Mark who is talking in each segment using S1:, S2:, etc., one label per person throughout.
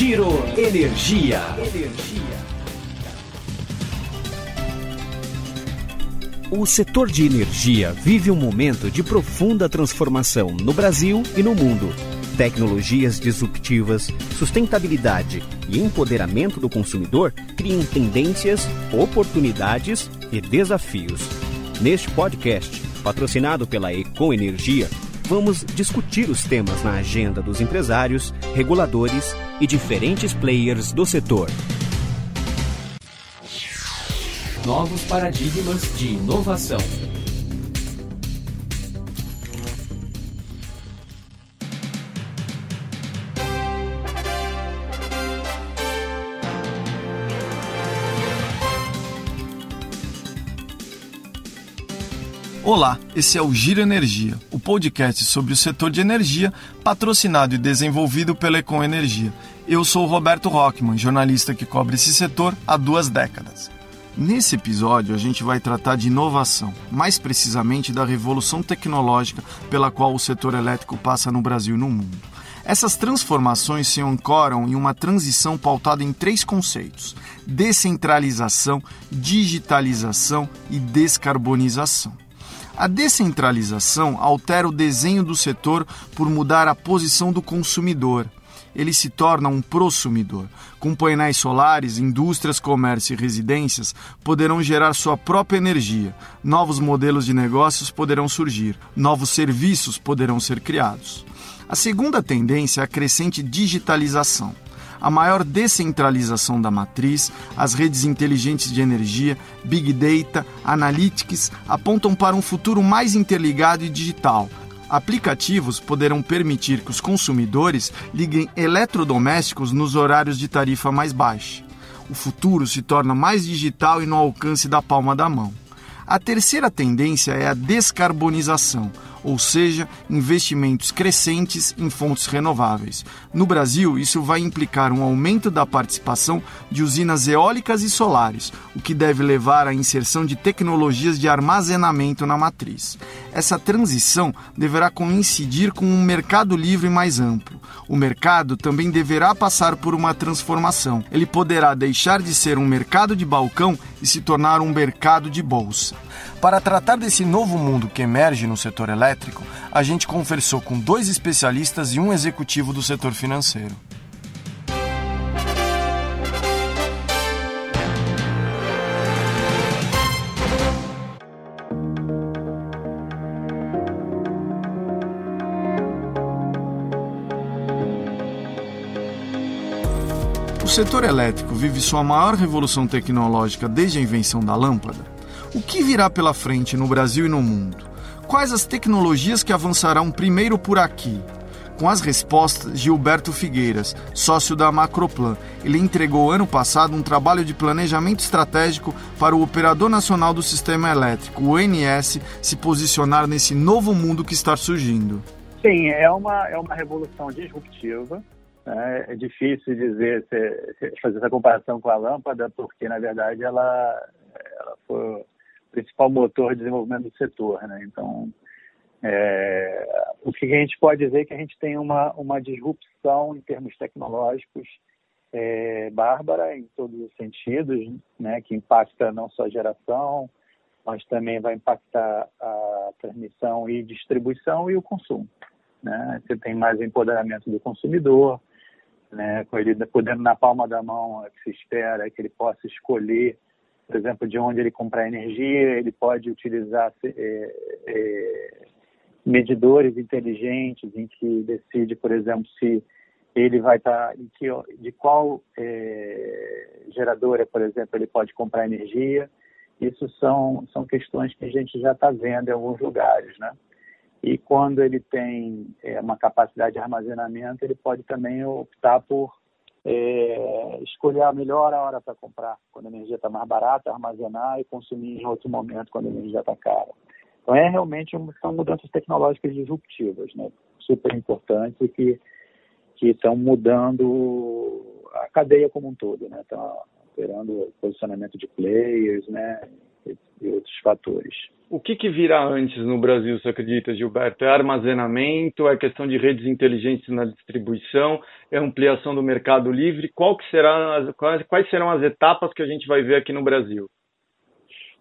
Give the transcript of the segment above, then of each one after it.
S1: Giro Energia. O setor de energia vive um momento de profunda transformação no Brasil e no mundo. Tecnologias disruptivas, sustentabilidade e empoderamento do consumidor criam tendências, oportunidades e desafios. Neste podcast, patrocinado pela Econ Energia, vamos discutir os temas na agenda dos empresários, reguladores e diferentes players do setor. Novos paradigmas de inovação.
S2: Olá, esse é o Giro Energia, o podcast sobre o setor de energia, patrocinado e desenvolvido pela Econ Energia. Eu sou o Roberto Rockman, jornalista que cobre esse setor há duas décadas. Nesse episódio, a gente vai tratar de inovação, mais precisamente da revolução tecnológica pela qual o setor elétrico passa no Brasil e no mundo. Essas transformações se ancoram em uma transição pautada em três conceitos: descentralização, digitalização e descarbonização. A descentralização altera o desenho do setor por mudar a posição do consumidor. Ele se torna um prosumidor. Com painéis solares, indústrias, comércio e residências poderão gerar sua própria energia. Novos modelos de negócios poderão surgir. Novos serviços poderão ser criados. A segunda tendência é a crescente digitalização a maior descentralização da matriz, as redes inteligentes de energia, Big Data, Analytics apontam para um futuro mais interligado e digital. Aplicativos poderão permitir que os consumidores liguem eletrodomésticos nos horários de tarifa mais baixa. O futuro se torna mais digital e no alcance da palma da mão. A terceira tendência é a descarbonização, ou seja, investimentos crescentes em fontes renováveis. No Brasil, isso vai implicar um aumento da participação de usinas eólicas e solares, o que deve levar à inserção de tecnologias de armazenamento na matriz. Essa transição deverá coincidir com um mercado livre mais amplo. O mercado também deverá passar por uma transformação. Ele poderá deixar de ser um mercado de balcão e se tornar um mercado de bolsa. Para tratar desse novo mundo que emerge no setor elétrico, a gente conversou com dois especialistas e um executivo do setor financeiro. O setor elétrico vive sua maior revolução tecnológica desde a invenção da lâmpada. O que virá pela frente no Brasil e no mundo? Quais as tecnologias que avançarão primeiro por aqui? Com as respostas, Gilberto Figueiras, sócio da Macroplan. Ele entregou ano passado um trabalho de planejamento estratégico para o Operador Nacional do Sistema Elétrico, o ONS, se posicionar nesse novo mundo que está surgindo.
S3: Sim, é uma, é uma revolução disruptiva né? É difícil dizer, fazer essa comparação com a lâmpada, porque, na verdade, ela, ela foi principal motor de desenvolvimento do setor. Né? Então, é, o que a gente pode dizer é que a gente tem uma, uma disrupção em termos tecnológicos é, bárbara em todos os sentidos, né, que impacta não só a geração, mas também vai impactar a transmissão e distribuição e o consumo. Né? Você tem mais empoderamento do consumidor, né, com ele podendo na palma da mão, é que se espera que ele possa escolher, por exemplo, de onde ele comprar energia, ele pode utilizar é, é, medidores inteligentes em que decide, por exemplo, se ele vai estar em que, de qual é, geradora, por exemplo, ele pode comprar energia. Isso são são questões que a gente já está vendo em alguns lugares, né? E quando ele tem é, uma capacidade de armazenamento, ele pode também optar por é, escolher a melhor hora para comprar, quando a energia está mais barata, armazenar e consumir em outro momento, quando a energia está cara. Então, é realmente são mudanças tecnológicas disruptivas, né? super importantes que que estão mudando a cadeia como um todo, né? Estão alterando o posicionamento de players, né? E outros fatores.
S2: O que, que virá antes no Brasil, você acredita, Gilberto? É armazenamento, é questão de redes inteligentes na distribuição, é ampliação do mercado livre? Qual que será, quais, quais serão as etapas que a gente vai ver aqui no Brasil?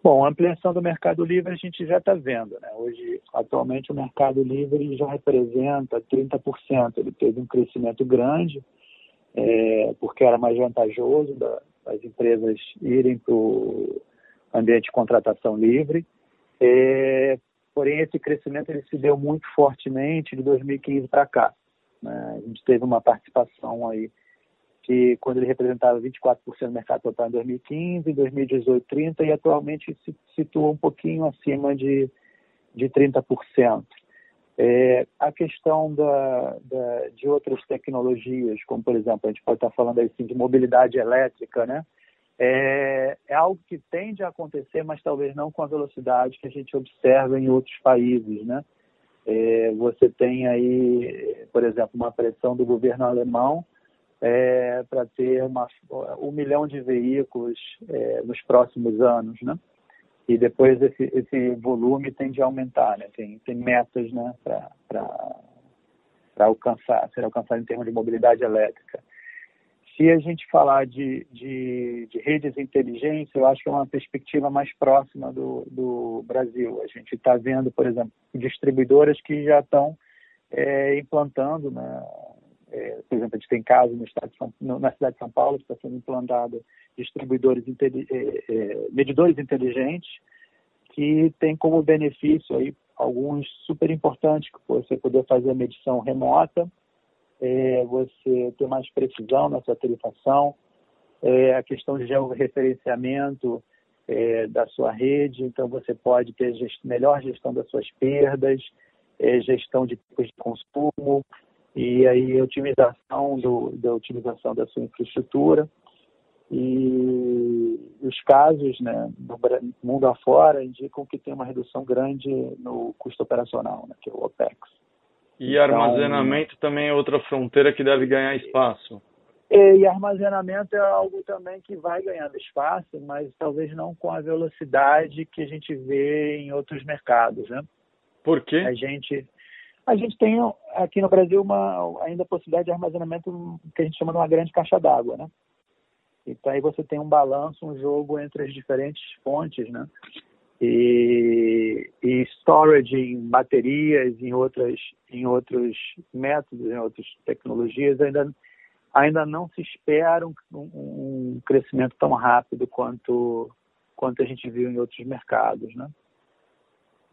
S3: Bom, a ampliação do mercado livre a gente já está vendo. Né? Hoje, atualmente, o mercado livre já representa 30%. Ele teve um crescimento grande, é, porque era mais vantajoso da, as empresas irem para o ambiente de contratação livre. É, porém, esse crescimento ele se deu muito fortemente de 2015 para cá. Né? A gente teve uma participação aí que quando ele representava 24% do mercado total em 2015, 2018 30% e atualmente se situa um pouquinho acima de, de 30%. É, a questão da, da, de outras tecnologias, como por exemplo, a gente pode estar falando assim de mobilidade elétrica, né? É, é, algo que tende a acontecer, mas talvez não com a velocidade que a gente observa em outros países, né? É, você tem aí, por exemplo, uma pressão do governo alemão é, para ter uma, um milhão de veículos é, nos próximos anos, né? e depois esse, esse volume tende a aumentar, né? Tem, tem metas, né, para alcançar, ser alcançado em termos de mobilidade elétrica. Se a gente falar de, de, de, redes inteligentes, eu acho que é uma perspectiva mais próxima do, do Brasil. A gente está vendo, por exemplo, distribuidoras que já estão é, implantando, né, é, por exemplo, a gente tem casos no estado São, na cidade de São Paulo que está sendo implantado distribuidores é, é, medidores inteligentes que tem como benefício aí alguns super importantes, que você poder fazer a medição remota, é, você ter mais precisão na sua tarifação, é, a questão de georreferenciamento é, da sua rede, então você pode ter gest melhor gestão das suas perdas, é, gestão de tipos de consumo, e aí otimização do, da utilização da sua infraestrutura. E os casos né, no mundo afora indicam que tem uma redução grande no custo operacional, né, que é o OPEX.
S2: E então, armazenamento também é outra fronteira que deve ganhar espaço.
S3: E, e armazenamento é algo também que vai ganhando espaço, mas talvez não com a velocidade que a gente vê em outros mercados, né?
S2: Por quê?
S3: A gente, a gente tem aqui no Brasil uma, ainda a possibilidade de armazenamento que a gente chama de uma grande caixa d'água, né? Então aí você tem um balanço, um jogo entre as diferentes fontes, né? E, e storage em baterias, em outras, em outros métodos, em outras tecnologias ainda ainda não se espera um, um crescimento tão rápido quanto quanto a gente viu em outros mercados, né?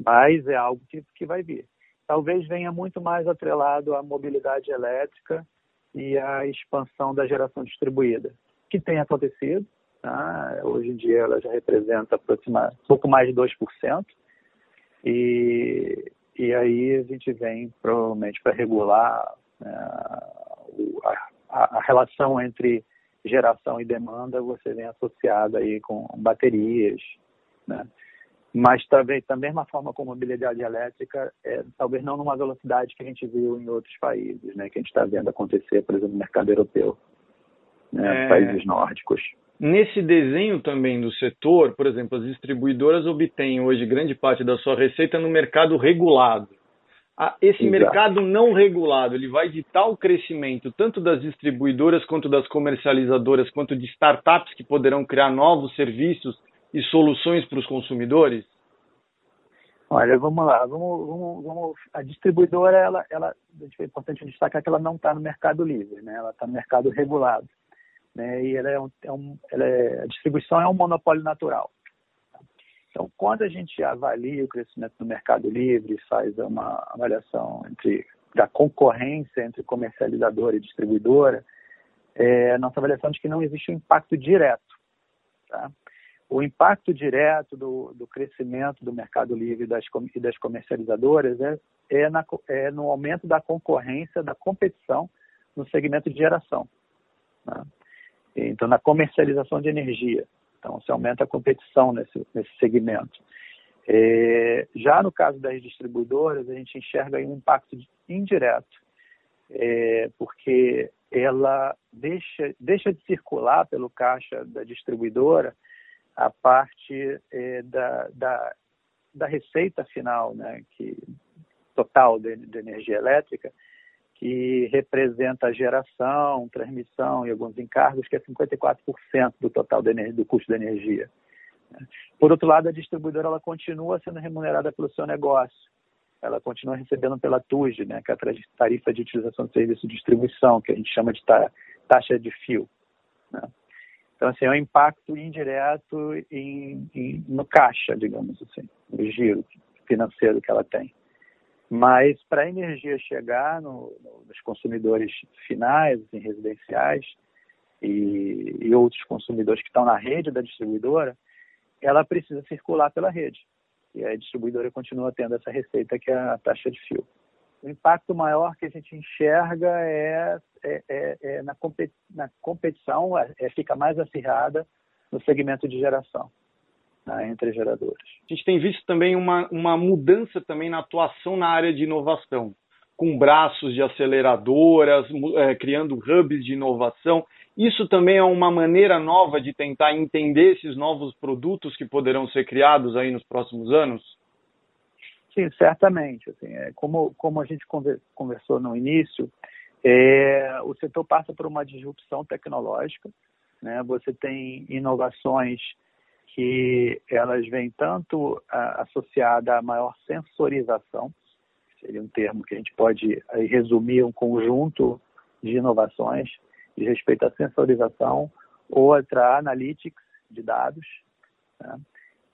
S3: Mas é algo que, que vai vir talvez venha muito mais atrelado à mobilidade elétrica e à expansão da geração distribuída, que tem acontecido. Tá? Hoje em dia ela já representa aproximadamente pouco mais de 2%. E, e aí a gente vem provavelmente para regular né, a, a, relação entre geração e demanda, você vem associada aí com baterias, né? mas também da mesma forma com mobilidade elétrica, é, talvez não numa velocidade que a gente viu em outros países, né, que a gente está vendo acontecer, por exemplo, no mercado europeu, né, é... países nórdicos.
S2: Nesse desenho também do setor, por exemplo, as distribuidoras obtêm hoje grande parte da sua receita no mercado regulado. Esse Exato. mercado não regulado, ele vai ditar o crescimento tanto das distribuidoras quanto das comercializadoras, quanto de startups que poderão criar novos serviços e soluções para os consumidores?
S3: Olha, vamos lá, vamos, vamos, vamos, a distribuidora, ela, ela, é importante destacar que ela não está no mercado livre, né? ela está no mercado regulado. Né? E ela é um, é um, ela é, a distribuição é um monopólio natural. Então, quando a gente avalia o crescimento do mercado livre, faz uma avaliação entre, da concorrência entre comercializadora e distribuidora, é, nossa avaliação é de que não existe um impacto direto. Tá? o impacto direto do, do crescimento do mercado livre e das, e das comercializadoras é, é, na, é, no aumento da concorrência, da competição no segmento de geração. Né? Então, na comercialização de energia. Então, se aumenta a competição nesse, nesse segmento. É, já no caso das distribuidoras, a gente enxerga um impacto indireto, é, porque ela deixa, deixa de circular pelo caixa da distribuidora a parte é, da, da, da, receita final, né, que, total de, de, energia elétrica, que representa geração, transmissão e alguns encargos, que é 54% do total energia, do custo da energia. Por outro lado, a distribuidora ela continua sendo remunerada pelo seu negócio. Ela continua recebendo pela TUSD, né, que é a tarifa de utilização de serviço de distribuição, que a gente chama de taxa de fio. Né? Então, assim, é um impacto indireto em, em, no caixa, digamos assim, no giro financeiro que ela tem. Mas para a energia chegar no, no, nos consumidores finais, assim, residenciais, e, e, outros consumidores que estão na rede da distribuidora, ela precisa circular pela rede. E a distribuidora continua tendo essa receita que é a taxa de fio. O impacto maior que a gente enxerga é, é, é, é na, competição, é, é, fica mais acirrada no segmento de geração. Né, entre geradoras.
S4: A gente tem visto também uma, uma mudança também na atuação na área de inovação, com braços de aceleradoras, é, criando hubs de inovação. Isso também é uma maneira nova de tentar entender esses novos produtos que poderão ser criados aí nos próximos anos?
S3: Sim, certamente. Assim, é, como, como a gente conversou no início, é, o setor passa por uma disrupção tecnológica. Né? Você tem inovações que elas vêm tanto associada a maior sensorização, seria um termo que a gente pode aí, resumir um conjunto de inovações, de respeito à sensorização, outra analytics de dados, né?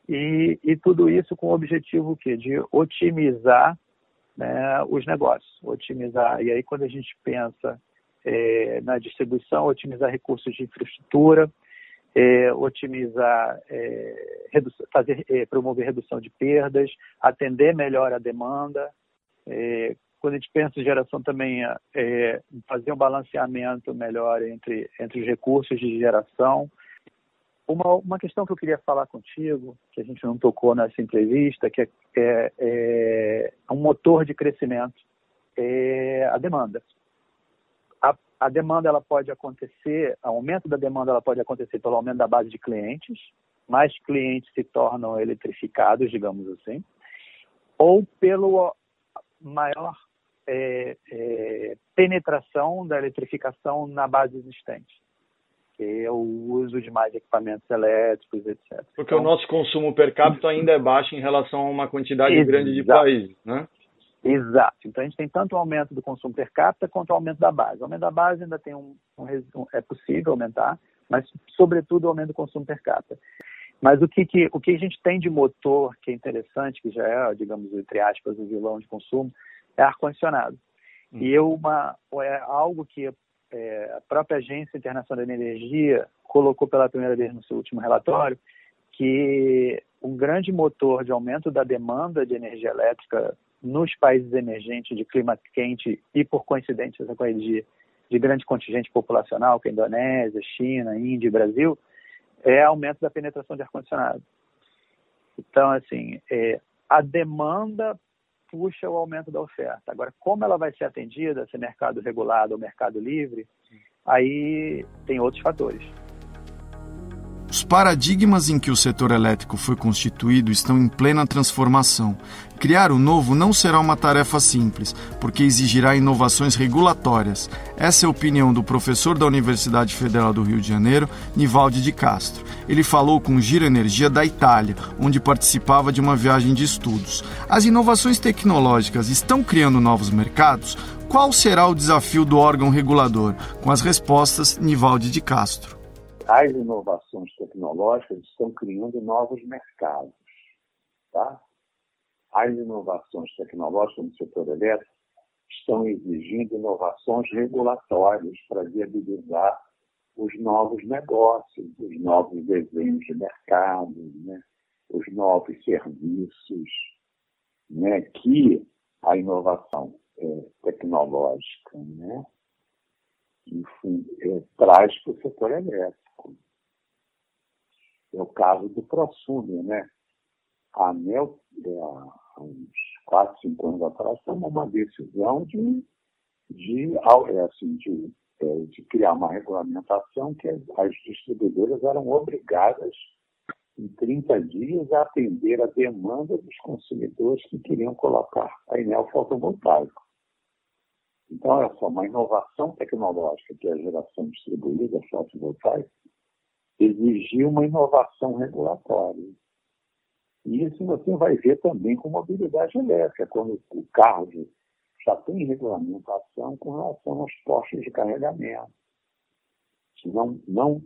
S3: e, e, tudo isso com o objetivo que de otimizar né, os negócios, otimizar. E aí quando a gente pensa é, na distribuição, otimizar recursos de infraestrutura, é, otimizar, é, fazer, é, promover redução de perdas, atender melhor a demanda, é, quando a gente pensa em geração também, é, é, fazer um balanceamento melhor entre, entre os recursos de geração. Uma, uma questão que eu queria falar contigo, que a gente não tocou nessa entrevista, que é, um motor de crescimento, é a demanda. A, demanda ela pode acontecer, o aumento da demanda ela pode acontecer pelo aumento da base de clientes, mais clientes se tornam eletrificados, digamos assim, ou pelo maior é, é, penetração da eletrificação na base existente, que é o uso de mais equipamentos elétricos, etc.
S4: Porque então, o nosso consumo per capita ainda é baixo em relação a uma quantidade grande de países, né?
S3: Exato. Então a gente tem tanto o aumento do consumo per capita quanto o aumento da base. O aumento da base ainda tem um, um, um é possível aumentar, mas sobretudo o aumento do consumo per capita. Mas o que, que, o que a gente tem de motor que é interessante, que já é, digamos, entre aspas, o vilão de consumo, é ar-condicionado. Hum. E eu, uma, é algo que é, a própria Agência Internacional de Energia colocou pela primeira vez no seu último relatório, que um grande motor de aumento da demanda de energia elétrica nos países emergentes de clima quente e, por coincidência, essa coisa de, de grande contingente populacional, que é Indonésia, China, Índia e Brasil, é aumento da penetração de ar-condicionado. Então, assim, é, a demanda puxa o aumento da oferta. Agora, como ela vai ser atendida, se é mercado regulado ou mercado livre, aí tem outros fatores.
S2: Os paradigmas em que o setor elétrico foi constituído estão em plena transformação. Criar o novo não será uma tarefa simples, porque exigirá inovações regulatórias. Essa é a opinião do professor da Universidade Federal do Rio de Janeiro, Nivaldi de Castro. Ele falou com Giro Energia da Itália, onde participava de uma viagem de estudos. As inovações tecnológicas estão criando novos mercados? Qual será o desafio do órgão regulador? Com as respostas, Nivaldi de Castro
S5: as inovações tecnológicas estão criando novos mercados. Tá? As inovações tecnológicas no setor elétrico estão exigindo inovações regulatórias para viabilizar os novos negócios, os novos desenhos de mercado, né? os novos serviços, né? que a inovação é, tecnológica né? Enfim, é, traz para o setor elétrico. É o caso do ProSumer, né? A ANEL, é, há uns 4, 5 anos atrás, tomou uma decisão de, de, é, assim, de, de criar uma regulamentação que as distribuidoras eram obrigadas em 30 dias a atender a demanda dos consumidores que queriam colocar painel fotovoltaico. Então, olha só, uma inovação tecnológica, que é a geração distribuída fotovoltaica, exigiu uma inovação regulatória. E isso você vai ver também com mobilidade elétrica, quando o carro já tem regulamentação com relação aos postos de carregamento. Que não, não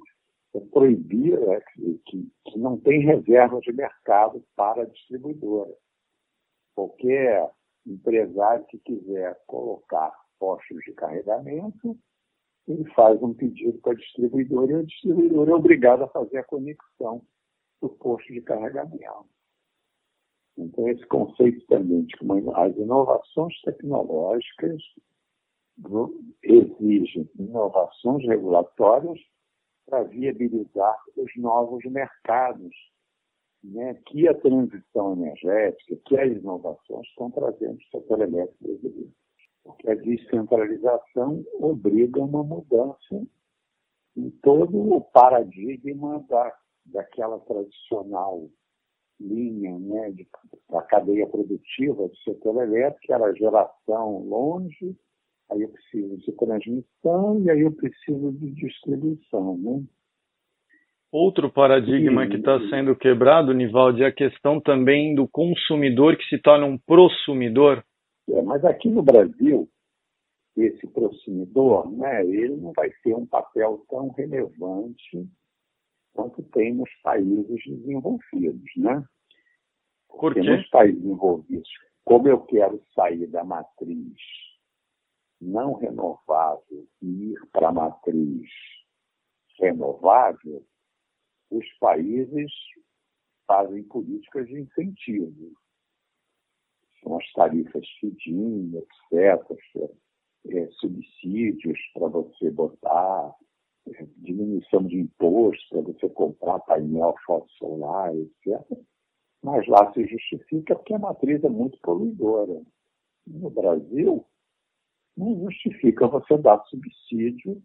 S5: proibir é, que, que não tem reserva de mercado para a distribuidora. Qualquer empresário que quiser colocar postos de carregamento, ele faz um pedido para a distribuidora e a distribuidora é obrigada a fazer a conexão do posto de carregamento. Então, esse conceito também de que as inovações tecnológicas exigem inovações regulatórias para viabilizar os novos mercados né, que a transição energética, que as inovações estão trazendo para o setor brasileiro. Porque a descentralização obriga uma mudança em todo o paradigma da, daquela tradicional linha né, de, da cadeia produtiva do setor elétrico, que era geração longe, aí eu preciso de transmissão e aí eu preciso de distribuição. Né?
S4: Outro paradigma que está sendo quebrado, Nivaldi, é a questão também do consumidor que se torna um prosumidor.
S5: É, mas aqui no Brasil, esse prosumidor, né, ele não vai ter um papel tão relevante quanto tem nos países desenvolvidos, né?
S4: Porque
S5: nos países desenvolvidos, como eu quero sair da matriz não renovável e ir para a matriz renovável, os países fazem políticas de incentivo. São as tarifas FIDIM, etc., é, subsídios para você botar diminuição de imposto para você comprar painel solar, etc. Mas lá se justifica porque a matriz é muito poluidora. No Brasil, não justifica você dar subsídio,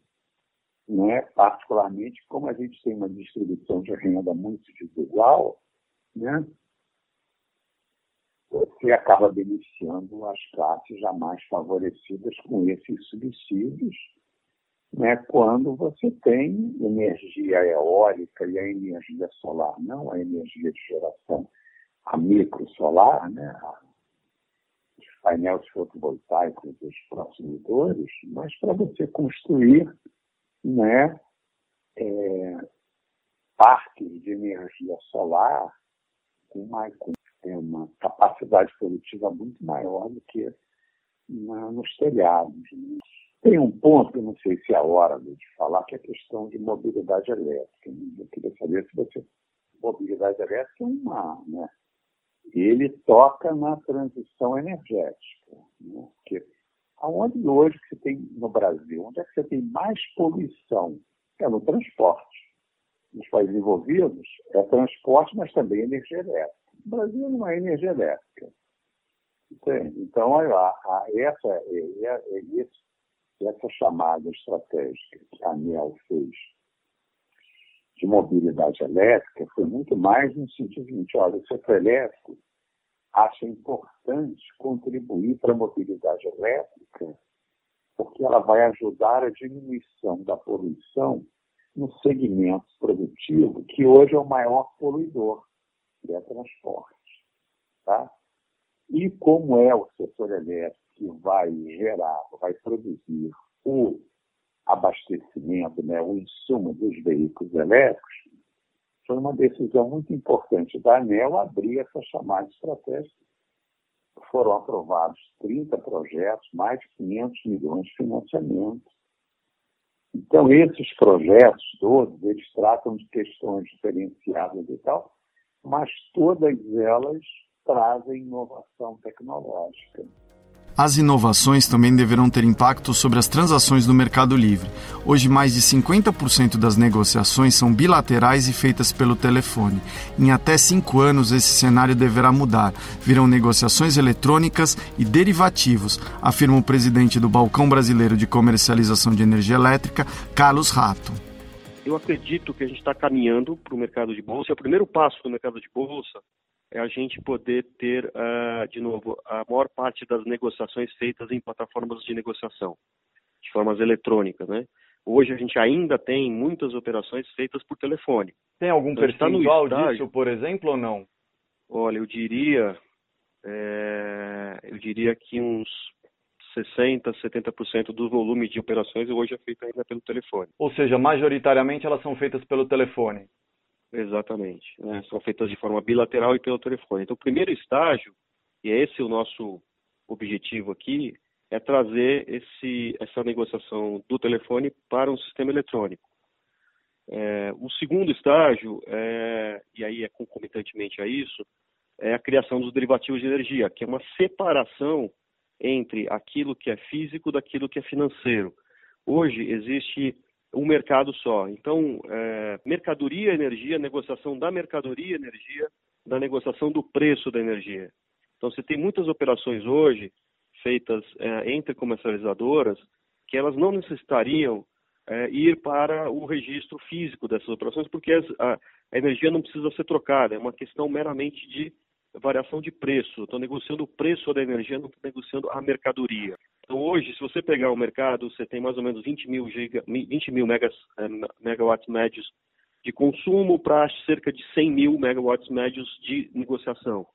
S5: né? particularmente como a gente tem uma distribuição de renda muito desigual, né? Você acaba beneficiando as classes já mais favorecidas com esses subsídios né, quando você tem energia eólica e a energia solar, não a energia de geração, a microsolar, né, os painéis fotovoltaicos dos consumidores, mas para você construir né, é, parques de energia solar com uma, com uma capacidade produtiva muito maior do que na, nos telhados. Né? Tem um ponto, não sei se é a hora de falar, que é a questão de mobilidade elétrica. Eu queria saber se você. Mobilidade elétrica é uma. Né? Ele toca na transição energética. Né? Porque aonde hoje que você tem no Brasil, onde é que você tem mais poluição? É no transporte. Nos países envolvidos, é transporte, mas também energia elétrica. O Brasil é energia elétrica. Entende? Então, olha lá, essa, é, é, é, esse essa chamada estratégica que a ANEL fez de mobilidade elétrica foi muito mais no sentido seguinte, olha, o setor elétrico acha importante contribuir para a mobilidade elétrica porque ela vai ajudar a diminuição da poluição no segmento produtivo, que hoje é o maior poluidor, que é transporte. Tá? E como é o setor elétrico que vai gerar, vai produzir o abastecimento, né, o insumo dos veículos elétricos, foi uma decisão muito importante da ANEL abrir essa chamada estratégia. Foram aprovados 30 projetos, mais de 500 milhões de financiamento. Então, esses projetos todos, eles tratam de questões diferenciadas e tal, mas todas elas trazem inovação tecnológica.
S2: As inovações também deverão ter impacto sobre as transações no Mercado Livre. Hoje, mais de 50% das negociações são bilaterais e feitas pelo telefone. Em até cinco anos, esse cenário deverá mudar. Virão negociações eletrônicas e derivativos, afirma o presidente do Balcão Brasileiro de Comercialização de Energia Elétrica, Carlos Rato.
S6: Eu acredito que a gente está caminhando para o mercado de bolsa. E o primeiro passo do mercado de bolsa é a gente poder ter, uh, de novo, a maior parte das negociações feitas em plataformas de negociação, de formas eletrônicas, né? Hoje a gente ainda tem muitas operações feitas por telefone.
S4: Tem algum então, percentual tá disso, por exemplo, ou não?
S6: Olha, eu diria, é, eu diria que uns 60%, 70% do volume de operações hoje é feito ainda pelo telefone.
S4: Ou seja, majoritariamente elas são feitas pelo telefone.
S6: Exatamente. Né? São feitas de forma bilateral e pelo telefone. Então, o primeiro estágio, e é esse o nosso objetivo aqui, é trazer esse, essa negociação do telefone para um sistema eletrônico. É, o segundo estágio, é, e aí é concomitantemente a isso, é a criação dos derivativos de energia, que é uma separação entre aquilo que é físico daquilo que é financeiro. Hoje existe um mercado só. Então, é, mercadoria energia, negociação da mercadoria energia, da negociação do preço da energia. Então, você tem muitas operações hoje feitas é, entre comercializadoras que elas não necessitariam é, ir para o registro físico dessas operações, porque as, a, a, energia não precisa ser trocada, é uma questão meramente de variação de preço. Estou negociando o preço da energia, não estou negociando a mercadoria. Então, hoje, se você pegar o mercado, você tem mais ou menos 20 mil, giga, 20 mil megas, eh, megawatts médios de consumo para cerca de 100 mil megawatts médios de negociação.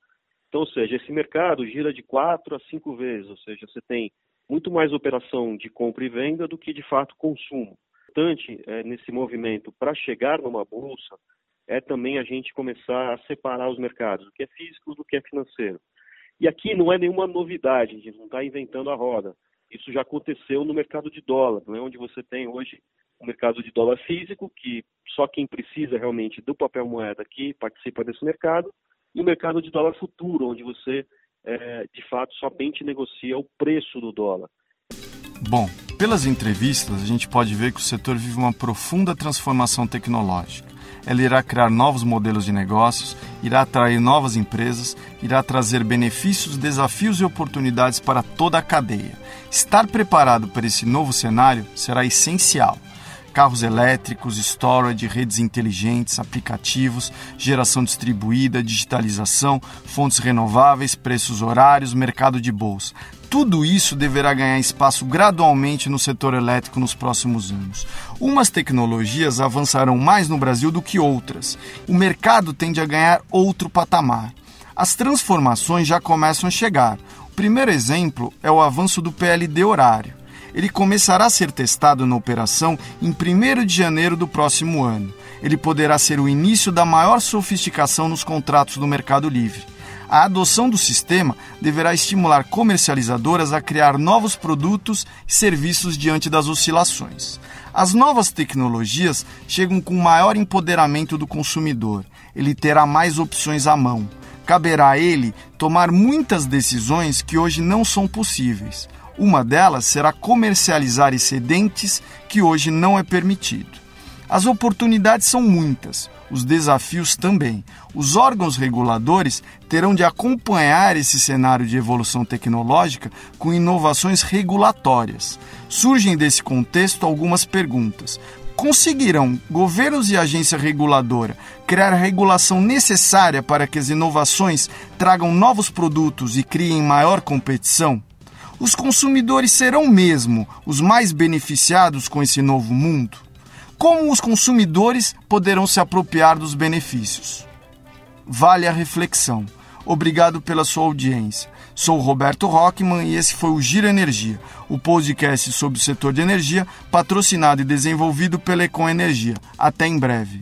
S6: Então, ou seja, esse mercado gira de quatro a cinco vezes, ou seja, você tem muito mais operação de compra e venda do que de fato consumo. Importante é, nesse movimento para chegar numa bolsa é também a gente começar a separar os mercados, o que é físico do que é financeiro. E aqui não é nenhuma novidade, a gente não está inventando a roda. Isso já aconteceu no mercado de dólar, não é onde você tem hoje o mercado de dólar físico, que só quem precisa realmente do papel moeda aqui participa desse mercado, e o mercado de dólar futuro, onde você é, de fato somente negocia o preço do dólar.
S2: Bom, pelas entrevistas a gente pode ver que o setor vive uma profunda transformação tecnológica ela irá criar novos modelos de negócios, irá atrair novas empresas, irá trazer benefícios, desafios e oportunidades para toda a cadeia. Estar preparado para esse novo cenário será essencial carros elétricos, storage, redes inteligentes, aplicativos, geração distribuída, digitalização, fontes renováveis, preços horários, mercado de bolsa. Tudo isso deverá ganhar espaço gradualmente no setor elétrico nos próximos anos. Umas tecnologias avançarão mais no Brasil do que outras. O mercado tende a ganhar outro patamar. As transformações já começam a chegar. O primeiro exemplo é o avanço do PLD horário ele começará a ser testado na operação em 1 de janeiro do próximo ano. Ele poderá ser o início da maior sofisticação nos contratos do Mercado Livre. A adoção do sistema deverá estimular comercializadoras a criar novos produtos e serviços diante das oscilações. As novas tecnologias chegam com maior empoderamento do consumidor. Ele terá mais opções à mão. Caberá a ele tomar muitas decisões que hoje não são possíveis. Uma delas será comercializar excedentes que hoje não é permitido. As oportunidades são muitas, os desafios também. Os órgãos reguladores terão de acompanhar esse cenário de evolução tecnológica com inovações regulatórias. Surgem desse contexto algumas perguntas. Conseguirão governos e agência reguladora criar a regulação necessária para que as inovações tragam novos produtos e criem maior competição? Os consumidores serão mesmo os mais beneficiados com esse novo mundo? Como os consumidores poderão se apropriar dos benefícios? Vale a reflexão. Obrigado pela sua audiência. Sou Roberto Rockman e esse foi o Giro Energia, o podcast sobre o setor de energia, patrocinado e desenvolvido pela Econ Energia. Até em breve.